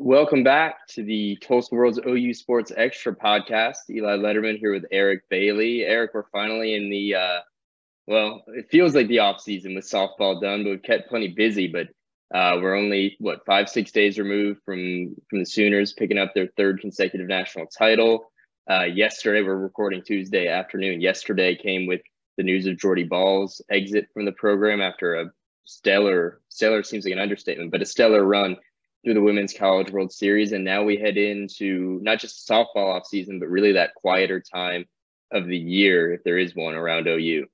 Welcome back to the Tulsa World's OU Sports Extra podcast. Eli Lederman here with Eric Bailey. Eric, we're finally in the uh, well, it feels like the off season with softball done, but we've kept plenty busy. But uh, we're only what five, six days removed from from the Sooners picking up their third consecutive national title. Uh, yesterday, we're recording Tuesday afternoon. Yesterday came with the news of Jordy Bahl's exit from the program after a stellar, stellar seems like an understatement, but a stellar run through the Women's College World Series. And now we head into not just softball off season, but really that quieter time of the year, if there is one around OU.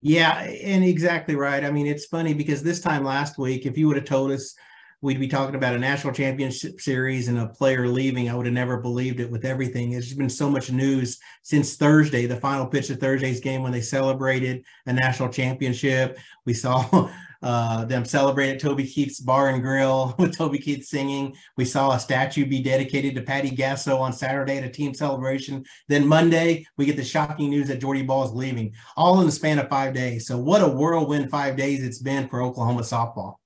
Yeah, and exactly right. I mean, it's funny because this time last week, if you would have told us we'd be talking about a national championship series and a player leaving, I would have never believed it with everything. There's been so much news since Thursday, the final pitch of Thursday's game when they celebrated a national championship. We saw uh, them celebrate at Toby Keith's Bar and Grill with Toby Keith singing. We saw a statue be dedicated to Patty Gasso on Saturday at a team celebration. Then Monday, we get the shocking news that Jordy Bahl is leaving, all in the span of five days. So what a whirlwind five days it's been for Oklahoma softball.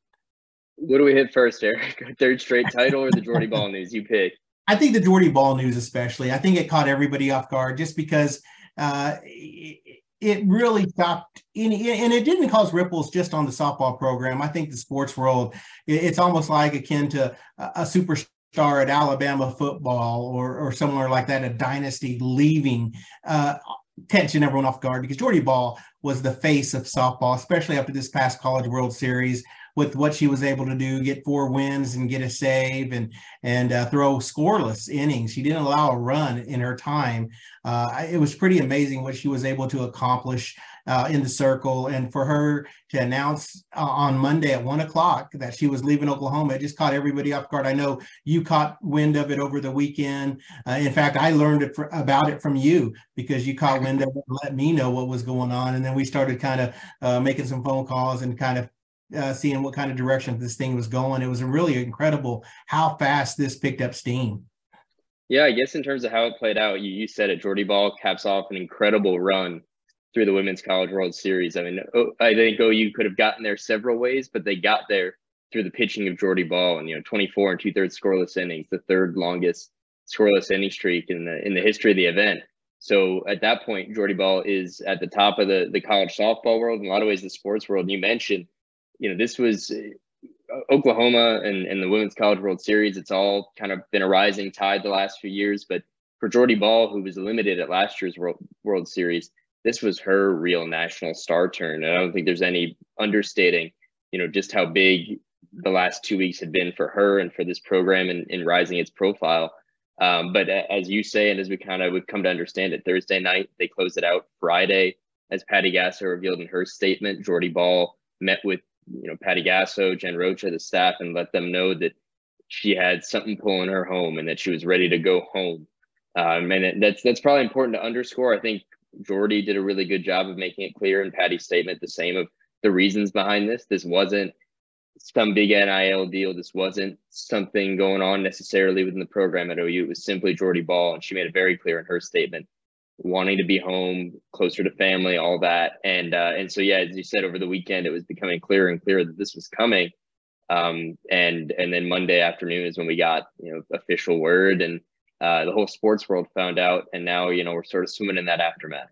What do we hit first, Eric? Third straight title or the Jordy Bahl news? You pick. I think the Jordy Bahl news, especially. I think it caught everybody off guard just because uh, it really stopped and it didn't cause ripples just on the softball program. I think the sports world it's almost like akin to a superstar at alabama football or, or somewhere like that a dynasty leaving uh, catching everyone off guard because jordy bahl was the face of softball especially after this past college world series with what she was able to do, get four wins and get a save and and uh, throw scoreless innings. She didn't allow a run in her time. Uh, it was pretty amazing what she was able to accomplish uh, in the circle. And for her to announce uh, on Monday at one o'clock that she was leaving Oklahoma, it just caught everybody off guard. I know you caught wind of it over the weekend. Uh, in fact, I learned it for, about it from you because you caught wind of it and let me know what was going on. And then we started kind of uh, making some phone calls and kind of uh, seeing what kind of direction this thing was going. It was really incredible how fast this picked up steam. Yeah, I guess in terms of how it played out, you, you said it. Jordy Bahl caps off an incredible run through the Women's College World Series. I mean, I think OU could have gotten there several ways, but they got there through the pitching of Jordy Bahl and you know 24 and two thirds scoreless innings, the third longest scoreless inning streak in the in the history of the event. So at that point, Jordy Bahl is at the top of the the college softball world, in a lot of ways the sports world. You mentioned you know, this was uh, Oklahoma and, and the Women's College World Series. It's all kind of been a rising tide the last few years. But for Jordy Bahl, who was limited at last year's World, World Series, this was her real national star turn. And I don't think there's any understating, you know, just how big the last two weeks had been for her and for this program in, in rising its profile. Um, but as you say, and as we kind of would come to understand it, Thursday night they closed it out. Friday, as Patty Gasso revealed in her statement, Jordy Bahl met with you know Patty Gasso, Jen Rocha, the staff, and let them know that she had something pulling her home and that she was ready to go home. Um, and that's that's probably important to underscore. I think Jordy did a really good job of making it clear in Patty's statement the same of the reasons behind this. This wasn't some big NIL deal. This wasn't something going on necessarily within the program at OU. It was simply Jordy Bahl, and she made it very clear in her statement wanting to be home, closer to family, all that. And uh, and so yeah, as you said over the weekend, it was becoming clearer and clearer that this was coming. Um, and and then Monday afternoon is when we got you know official word, and uh, the whole sports world found out, and now you know we're sort of swimming in that aftermath.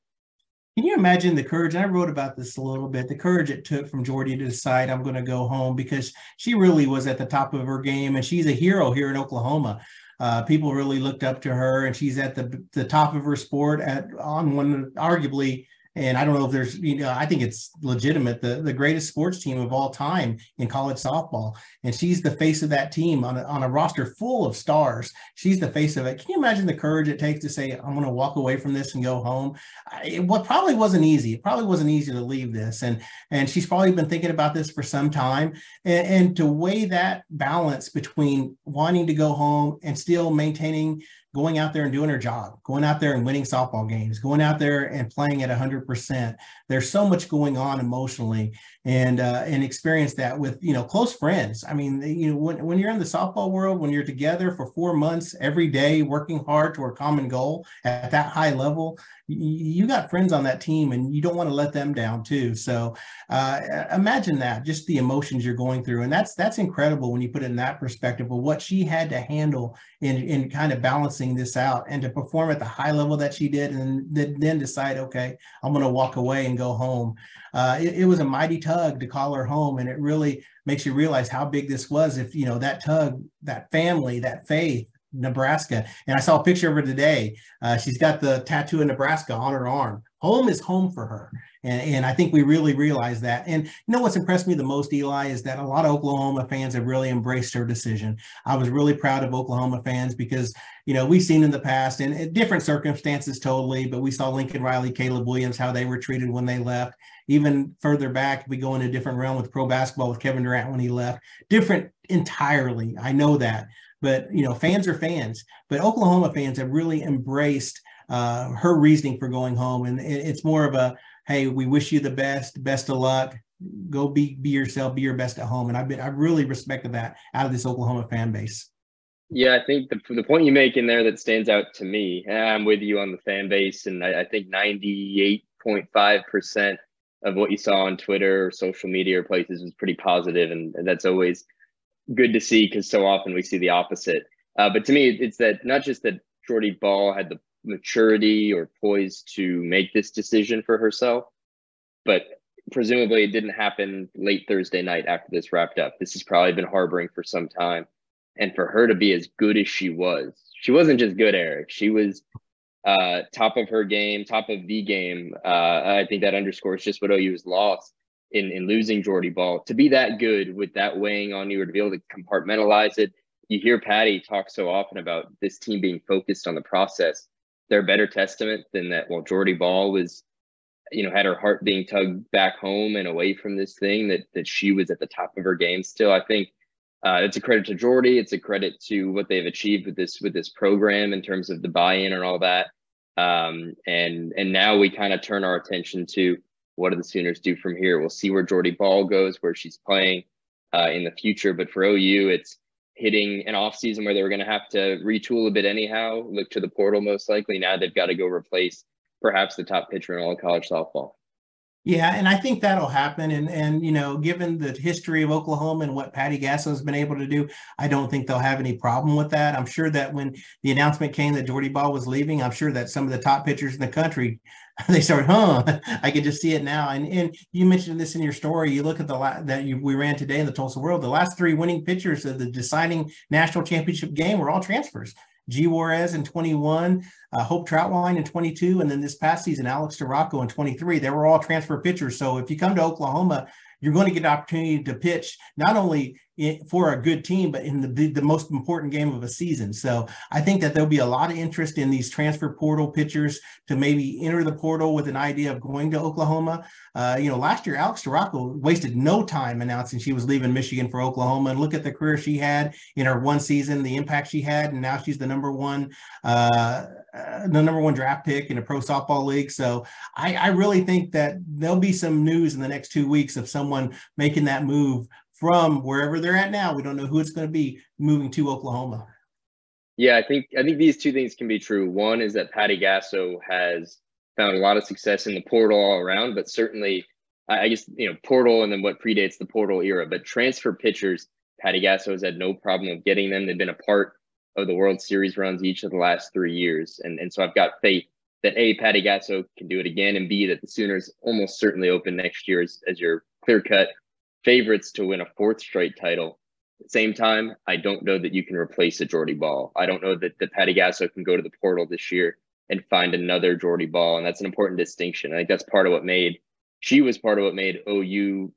Can you imagine the courage? I wrote about this a little bit. The courage it took from Jordy to decide I'm going to go home because she really was at the top of her game, and she's a hero here in Oklahoma. Uh, people really looked up to her, and she's at the the top of her sport at on one arguably and I don't know if there's, you know, I think it's legitimate, the, the greatest sports team of all time in college softball. And she's the face of that team on a, on a roster full of stars. She's the face of it. Can you imagine the courage it takes to say, I'm going to walk away from this and go home? It, what probably wasn't easy. It probably wasn't easy to leave this. And, and she's probably been thinking about this for some time. And, and to weigh that balance between wanting to go home and still maintaining going out there and doing her job, going out there and winning softball games, going out there and playing at 100%. There's so much going on emotionally and uh, and experience that with you know close friends. I mean, you know, when, when you're in the softball world, when you're together for four months every day, working hard to a common goal at that high level, you got friends on that team and you don't want to let them down too so uh, imagine that just the emotions you're going through and that's that's incredible when you put it in that perspective of what she had to handle in in kind of balancing this out and to perform at the high level that she did and then decide okay i'm going to walk away and go home uh, it, it was a mighty tug to call her home and it really makes you realize how big this was if you know that tug that family that faith Nebraska. And I saw a picture of her today. Uh, she's got the tattoo of Nebraska on her arm. Home is home for her. And, and I think we really realize that. And you know what's impressed me the most, Eli, is that a lot of Oklahoma fans have really embraced her decision. I was really proud of Oklahoma fans because, you know, we've seen in the past and different circumstances totally, but we saw Lincoln Riley, Caleb Williams, how they were treated when they left. Even further back, we go in a different realm with pro basketball with Kevin Durant when he left. Different entirely. I know that. But you know, fans are fans. But Oklahoma fans have really embraced uh, her reasoning for going home, and it's more of a hey, we wish you the best, best of luck. Go be be yourself, be your best at home. And I've been I've really respected that out of this Oklahoma fan base. Yeah, I think the, the point you make in there that stands out to me, I'm with you on the fan base, and I, I think 98.5% of what you saw on Twitter or social media or places was pretty positive, and, and that's always good to see because so often we see the opposite. Uh, but to me, it's that not just that Jordy Bahl had the maturity or poise to make this decision for herself, but presumably it didn't happen late Thursday night after this wrapped up. This has probably been harboring for some time. And for her to be as good as she was, she wasn't just good, Eric. She was uh, top of her game, top of the game. Uh, I think that underscores just what OU has lost in, in losing Jordy Bahl. To be that good with that weighing on you or to be able to compartmentalize it, you hear Patty talk so often about this team being focused on the process. They're better testament than that. Well, Jordy Bahl was, you know, had her heart being tugged back home and away from this thing that that she was at the top of her game still. I think uh, it's a credit to Jordy. It's a credit to what they've achieved with this with this program in terms of the buy-in and all that. Um, and and now we kind of turn our attention to what do the Sooners do from here? We'll see where Jordy Bahl goes, where she's playing uh, in the future. But for OU, it's hitting an off season where they were going to have to retool a bit anyhow, look to the portal most likely. Now they've got to go replace perhaps the top pitcher in all college softball. Yeah, and I think that'll happen. And and you know, given the history of Oklahoma and what Patty Gasso has been able to do, I don't think they'll have any problem with that. I'm sure that when the announcement came that Jordy Bahl was leaving, I'm sure that some of the top pitchers in the country they start, huh? I can just see it now. And and you mentioned this in your story. You look at the la- that you, we ran today in the Tulsa World. The last three winning pitchers of the deciding national championship game were all transfers. G. Juarez in 21, uh, Hope Trautwein in 22, and then this past season, Alex Storako in 23. They were all transfer pitchers. So if you come to Oklahoma, you're going to get an opportunity to pitch not only for a good team, but in the, the most important game of a season. So I think that there'll be a lot of interest in these transfer portal pitchers to maybe enter the portal with an idea of going to Oklahoma. Uh, you know, last year, Alex Storako wasted no time announcing she was leaving Michigan for Oklahoma. And look at the career she had in her one season, the impact she had. And now she's the number one, uh, uh, the number one draft pick in a pro softball league. So I, I really think that there'll be some news in the next two weeks of someone making that move from wherever they're at now. We don't know who it's going to be moving to Oklahoma. Yeah, I think I think these two things can be true. One is that Patty Gasso has found a lot of success in the portal all around, but certainly I guess you know portal and then what predates the portal era. But transfer pitchers, Patty Gasso has had no problem of getting them. They've been a part of the World Series runs each of the last three years, and and so I've got faith that a Patty Gasso can do it again, and b that the Sooners almost certainly open next year as, as your clear cut favorites to win a fourth straight title. Same time, I don't know that you can replace a Jordy Bahl. I don't know that, the Patty Gasso can go to the portal this year and find another Jordy Bahl, And that's an important distinction. I think that's part of what made she was part of what made OU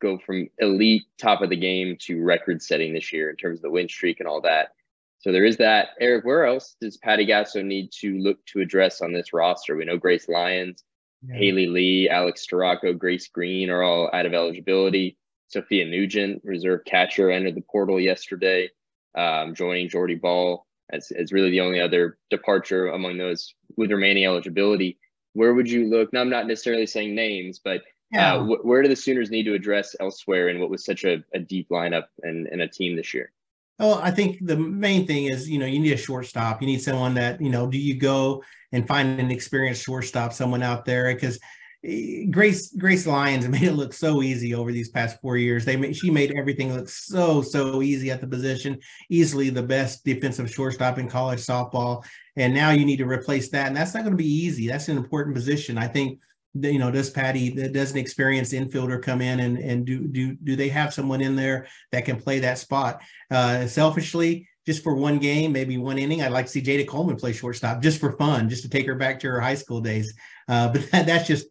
go from elite top of the game to record setting this year in terms of the win streak and all that. So there is that. Eric, where else does Patty Gasso need to look to address on this roster? We know Grace Lyons yeah. Haley Lee, Alex Storako, Grace Green are all out of eligibility. Sophia Nugent, reserve catcher, entered the portal yesterday, um, joining Jordy Bahl as, as really the only other departure among those with remaining eligibility. Where would you look? Now, I'm not necessarily saying names, but yeah. uh, wh- where do the Sooners need to address elsewhere in what was such a, a deep lineup and, and a team this year? Well, I think the main thing is, you know, you need a shortstop. You need someone that, you know, do you go and find an experienced shortstop, someone out there? Because eh, Grace Grace Lyons made it look so easy over these past four years. They made, she made everything look so so easy at the position, easily the best defensive shortstop in college softball. And now you need to replace that, and that's not going to be easy. That's an important position. I think you know, does Patty, does an experienced infielder come in and and do do do they have someone in there that can play that spot? Uh, selfishly, just for one game, maybe one inning, I'd like to see Jayda Coleman play shortstop just for fun, just to take her back to her high school days. Uh, but that, that's just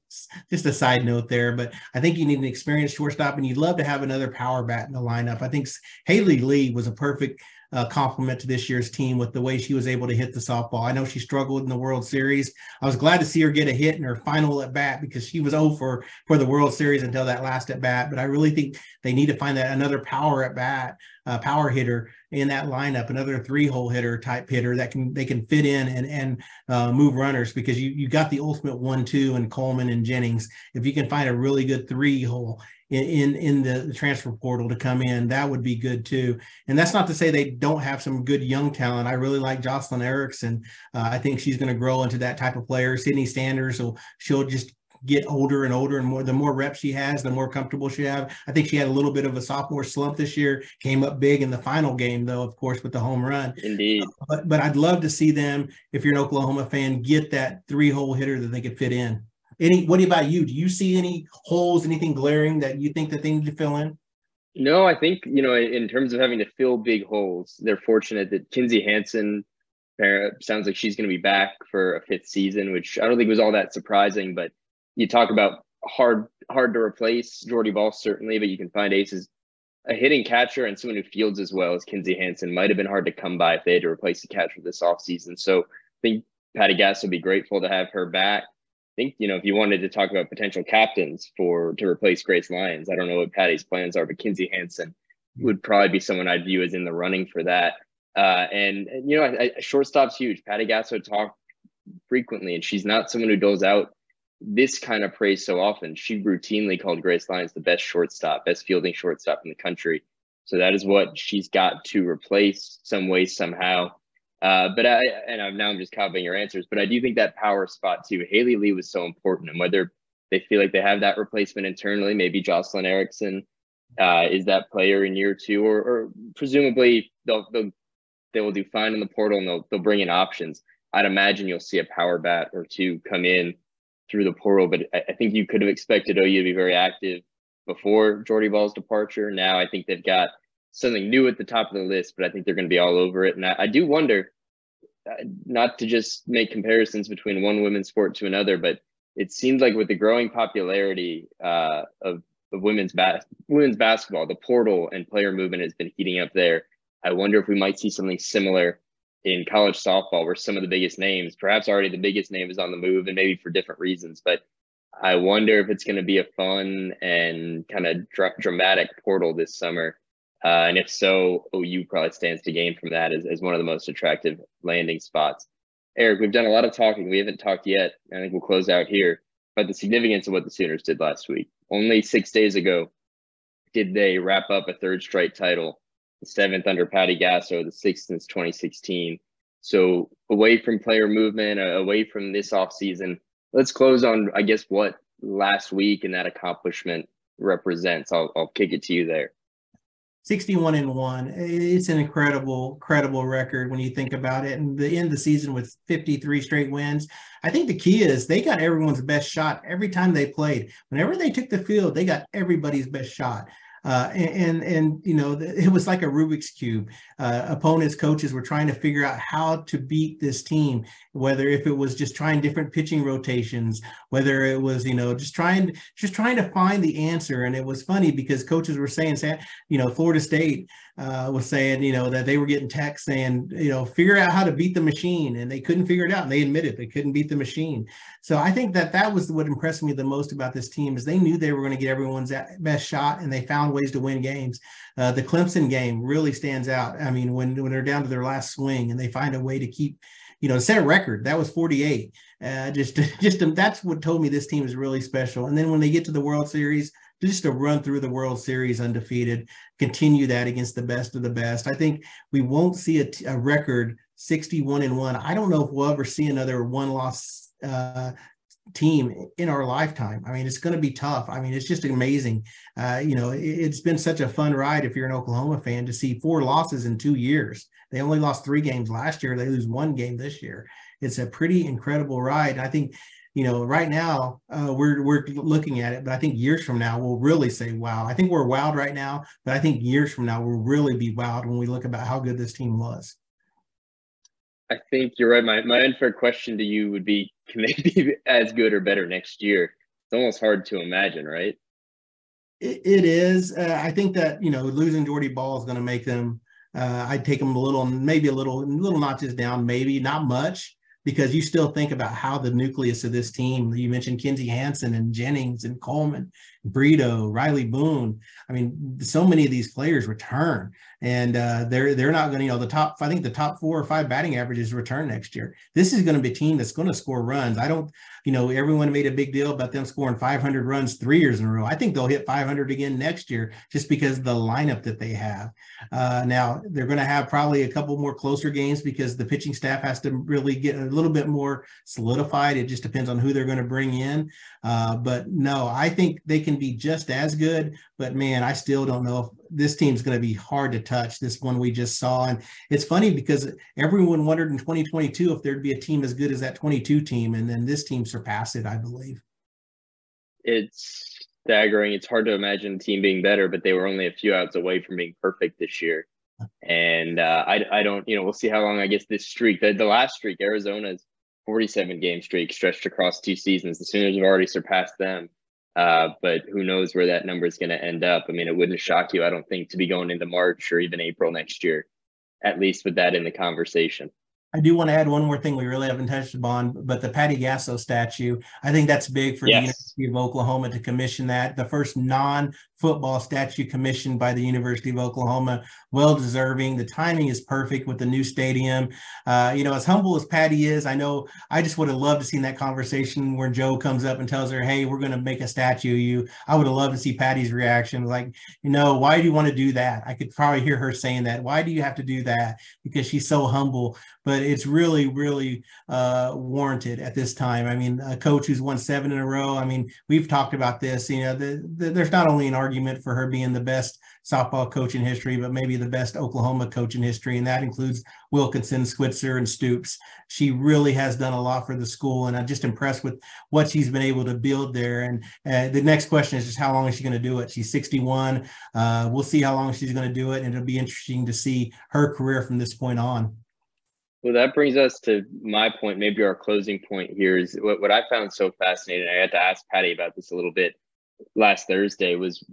just a side note there. But I think you need an experienced shortstop, and you'd love to have another power bat in the lineup. I think Haley Lee was a perfect uh, compliment to this year's team with the way she was able to hit the softball. I know she struggled in the World Series. I was glad to see her get a hit in her final at bat because she was over for the World Series until that last at bat. But I really think they need to find that another power at bat, uh, power hitter in that lineup, another three hole hitter type hitter that can they can fit in and and uh, move runners because you you got the ultimate one two and Coleman and Jennings. If you can find a really good three hole in in the, the, transfer portal to come in, that would be good too. And that's not to say they don't have some good young talent. I really like Jocelyn Erickson. Uh, I think she's going to grow into that type of player. Cydney Sanders, so she'll just get older and older and more the more reps she has the more comfortable she have i think she had a little bit of a sophomore slump this year came up big in the final game though of course with the home run indeed uh, but but i'd love to see them if you're an oklahoma fan get that three hole hitter that they could fit in any what about you? Do you see any holes, anything glaring that you think that they need to fill in? No, I think, you know, in terms of having to fill big holes, they're fortunate that Kinzie Hansen sounds like she's going to be back for a fifth season, which I don't think was all that surprising. But you talk about hard hard to replace Jordy Bahl certainly, but you can find aces. A hitting catcher and someone who fields as well as Kinzie Hansen might have been hard to come by if they had to replace the catcher this offseason. So I think Patty Gasso would be grateful to have her back I think you know if you wanted to talk about potential captains for to replace Grace Lyons, I don't know what Patty's plans are, but Kinzie Hansen would probably be someone I'd view as in the running for that. Uh, and, and, you know, I, I, shortstop's huge. Patty Gasso talked frequently, and she's not someone who doles out this kind of praise so often. She routinely called Grace Lyons the best shortstop, best fielding shortstop in the country. So that is what she's got to replace some way somehow. Uh, but I and I'm, now I'm just copying your answers, but I do think that power spot too. Haley Lee was so important, and whether they feel like they have that replacement internally, maybe Jocelyn Erickson uh, is that player in year two, or, or presumably they'll, they'll they will do fine in the portal and they'll they'll bring in options. I'd imagine you'll see a power bat or two come in through the portal, but I, I think you could have expected OU to be very active before Jordy Bahl's departure. Now I think they've got something new at the top of the list, but I think they're going to be all over it. And I, I do wonder, uh, not to just make comparisons between one women's sport to another, but it seems like with the growing popularity uh, of, of women's bas- women's basketball, the portal and player movement has been heating up there. I wonder if we might see something similar in college softball, where some of the biggest names, perhaps already the biggest name, is on the move, and maybe for different reasons. But I wonder if it's going to be a fun and kind of dr- dramatic portal this summer uh, and if so, OU probably stands to gain from that as, as one of the most attractive landing spots. Eric, we've done a lot of talking. We haven't talked yet. I think we'll close out here But the significance of what the Sooners did last week. Only six days ago did they wrap up a third straight title, the seventh under Patty Gasso, the sixth since 2016. So away from player movement, uh, away from this offseason, let's close on, I guess, what last week and that accomplishment represents. I'll, I'll kick it to you there. 61 and 1 it's an incredible credible record when you think about it and the end of the season with 53 straight wins i think the key is they got everyone's best shot every time they played whenever they took the field they got everybody's best shot uh, and, and, you know it was like a Rubik's cube. Uh, opponents, coaches were trying to figure out how to beat this team. Whether if it was just trying different pitching rotations, whether it was you know just trying just trying to find the answer. And it was funny because coaches were saying, say you know, Florida State uh, was saying, you know, that they were getting texts saying, you know, figure out how to beat the machine, and they couldn't figure it out. And they admitted they couldn't beat the machine. So I think that that was what impressed me the most about this team is they knew they were going to get everyone's best shot, and they found ways to win games. Uh, the Clemson game really stands out. I mean, when when they're down to their last swing and they find a way to keep you know, set a record. That was 48. Uh, just, just that's what told me this team is really special. And then when they get to the World Series, just to run through the World Series undefeated, continue that against the best of the best. I think we won't see a, record 61 and one. I don't know if we'll ever see another one loss uh, team in our lifetime. I mean, it's going to be tough. I mean, it's just amazing. Uh, you know, it, has been such a fun ride if you're an Oklahoma fan to see four losses in two years. They only lost three games last year. They lose one game this year. It's a pretty incredible ride. I think you know, right now uh, we're we're looking at it, but I think years from now we'll really say, "Wow!" I think we're wowed right now, but I think years from now we'll really be wowed when we look about how good this team was. I think you're right. My my unfair question to you would be: Can they be as good or better next year? It's almost hard to imagine, right? it, it is. Uh, I think that you know losing Jordy Bahl is going to make them. Uh, I'd take them a little, maybe a little, little notches down, maybe not much because you still think about how the nucleus of this team, you mentioned Kinzie Hansen and Jennings and Coleman, Brito, Rylie Boone. I mean, so many of these players return and uh, they're they're not going to, you know, the top, I think the top four or five batting averages return next year. This is going to be a team that's going to score runs. I don't, you know, everyone made a big deal about them scoring 500 runs three years in a row. I think they'll hit 500 again next year just because the lineup that they have. Uh, now they're going to have probably a couple more closer games because the pitching staff has to really get a little bit more solidified. It just depends on who they're going to bring in. Uh, but no, I think they can be just as good. But man, I still don't know this team's going to be hard to touch. This one we just saw, and it's funny because everyone wondered in 2022 if there'd be a team as good as that 22 team, and then this team surpassed it, I believe. It's staggering. It's hard to imagine a team being better, but they were only a few outs away from being perfect this year. And uh, I, I don't, you know, we'll see how long I guess this streak. The, the last streak, Arizona's 47 game streak stretched across two seasons. The Sooners have already surpassed them. Uh, but who knows where that number is going to end up? I mean, it wouldn't shock you, I don't think, to be going into March or even April next year, at least with that in the conversation. I do want to add one more thing we really haven't touched upon, but the Patty Gasso statue. I think that's big for yes. the University of Oklahoma to commission that. The first non football statue commissioned by the University of Oklahoma. Well deserving. The timing is perfect with the new stadium. Uh, you know, as humble as Patty is, I know I just would have loved to see that conversation where Joe comes up and tells her, "Hey, we're going to make a statue of you." I would have loved to see Patty's reaction, like, you know, why do you want to do that? I could probably hear her saying that. Why do you have to do that? Because she's so humble. But it's really, really uh, warranted at this time. I mean, a coach who's won seven in a row. I mean, we've talked about this. You know, the, the, there's not only an argument for her being the best softball coach in history, but maybe the best Oklahoma coach in history. And that includes Wilkinson, Switzer, and Stoops. She really has done a lot for the school. And I'm just impressed with what she's been able to build there. And uh, the next question is just how long is she going to do it? She's 61. Uh, we'll see how long she's going to do it. And it'll be interesting to see her career from this point on. Well, that brings us to my point, maybe our closing point here is what, what I found so fascinating. I had to ask Patty about this a little bit last Thursday was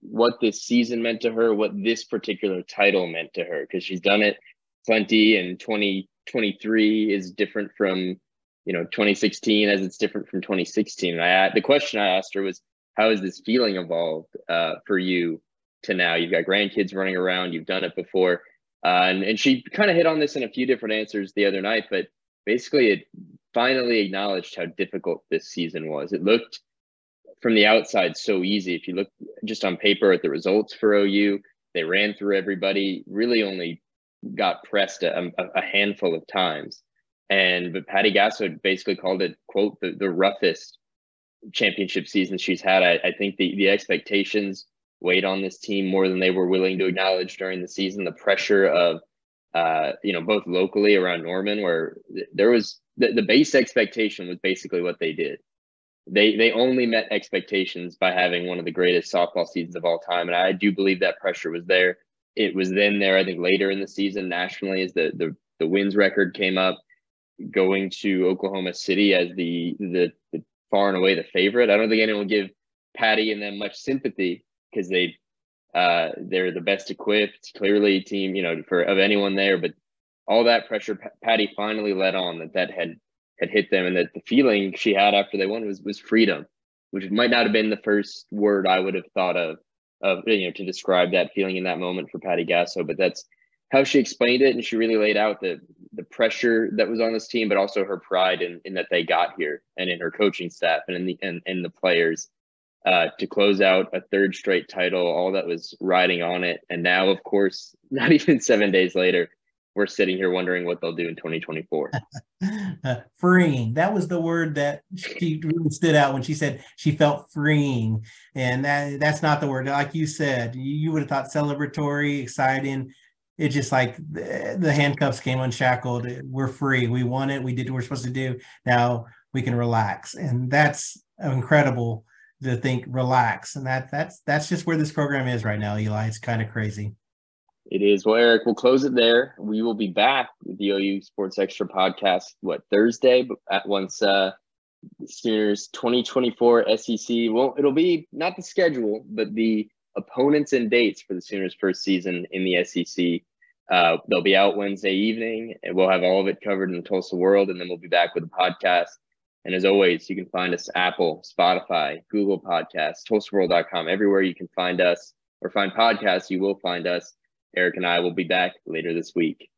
what this season meant to her, what this particular title meant to her, because she's done it plenty, and 2023 is different from you know 2016 as it's different from 2016. And I the question I asked her was, how has this feeling evolved uh, for you to now? You've got grandkids running around, you've done it before, uh, and and she kind of hit on this in a few different answers the other night, but basically it finally acknowledged how difficult this season was. It looked from the outside so easy. If you look just on paper at the results for OU, they ran through everybody, really only got pressed a, a handful of times. And but Patty Gasso basically called it, quote, the, the roughest championship season she's had. I, I think the, the expectations weighed on this team more than they were willing to acknowledge during the season. The pressure of, uh, you know, both locally around Norman, where there was the, the base expectation was basically what they did they they only met expectations by having one of the greatest softball seasons of all time, and I do believe that pressure was there. It was then there, I think, later in the season nationally as the the the wins record came up, going to Oklahoma City as the the, the far and away the favorite. I don't think anyone will give Patty and them much sympathy because they Uh, they're the best equipped, clearly team, you know, for of anyone there. But all that pressure, Patty finally let on that that had had hit them, and that the feeling she had after they won was was freedom, which might not have been the first word I would have thought of of you know to describe that feeling in that moment for Patty Gasso. But that's how she explained it, and she really laid out the the pressure that was on this team, but also her pride in, in that they got here and in her coaching staff and in the and, and the players uh, to close out a third straight title, all that was riding on it. And now, of course, not even seven days later, we're sitting here wondering what they'll do in 2024. uh, freeing. That was the word that she really stood out when she said she felt freeing. And that that's not the word. Like you said, you, you would have thought celebratory, exciting. It's just like the, the handcuffs came unshackled. We're free. We won it. We did what we're supposed to do. Now we can relax. And that's incredible to think relax. And that that's that's just where this program is right now, Eli. It's kind of crazy. It is. Well, Eric, we'll close it there. We will be back with the OU Sports Extra podcast, what, Thursday, at once uh, Sooners 2024 SEC. Well, it'll be not the schedule, but the opponents and dates for the Sooners' first season in the SEC. Uh, they'll be out Wednesday evening, and we'll have all of it covered in the Tulsa World, and then we'll be back with a podcast. And as always, you can find us Apple, Spotify, Google Podcasts, TulsaWorld.com, everywhere you can find us or find podcasts, you will find us. Eric and I will be back later this week.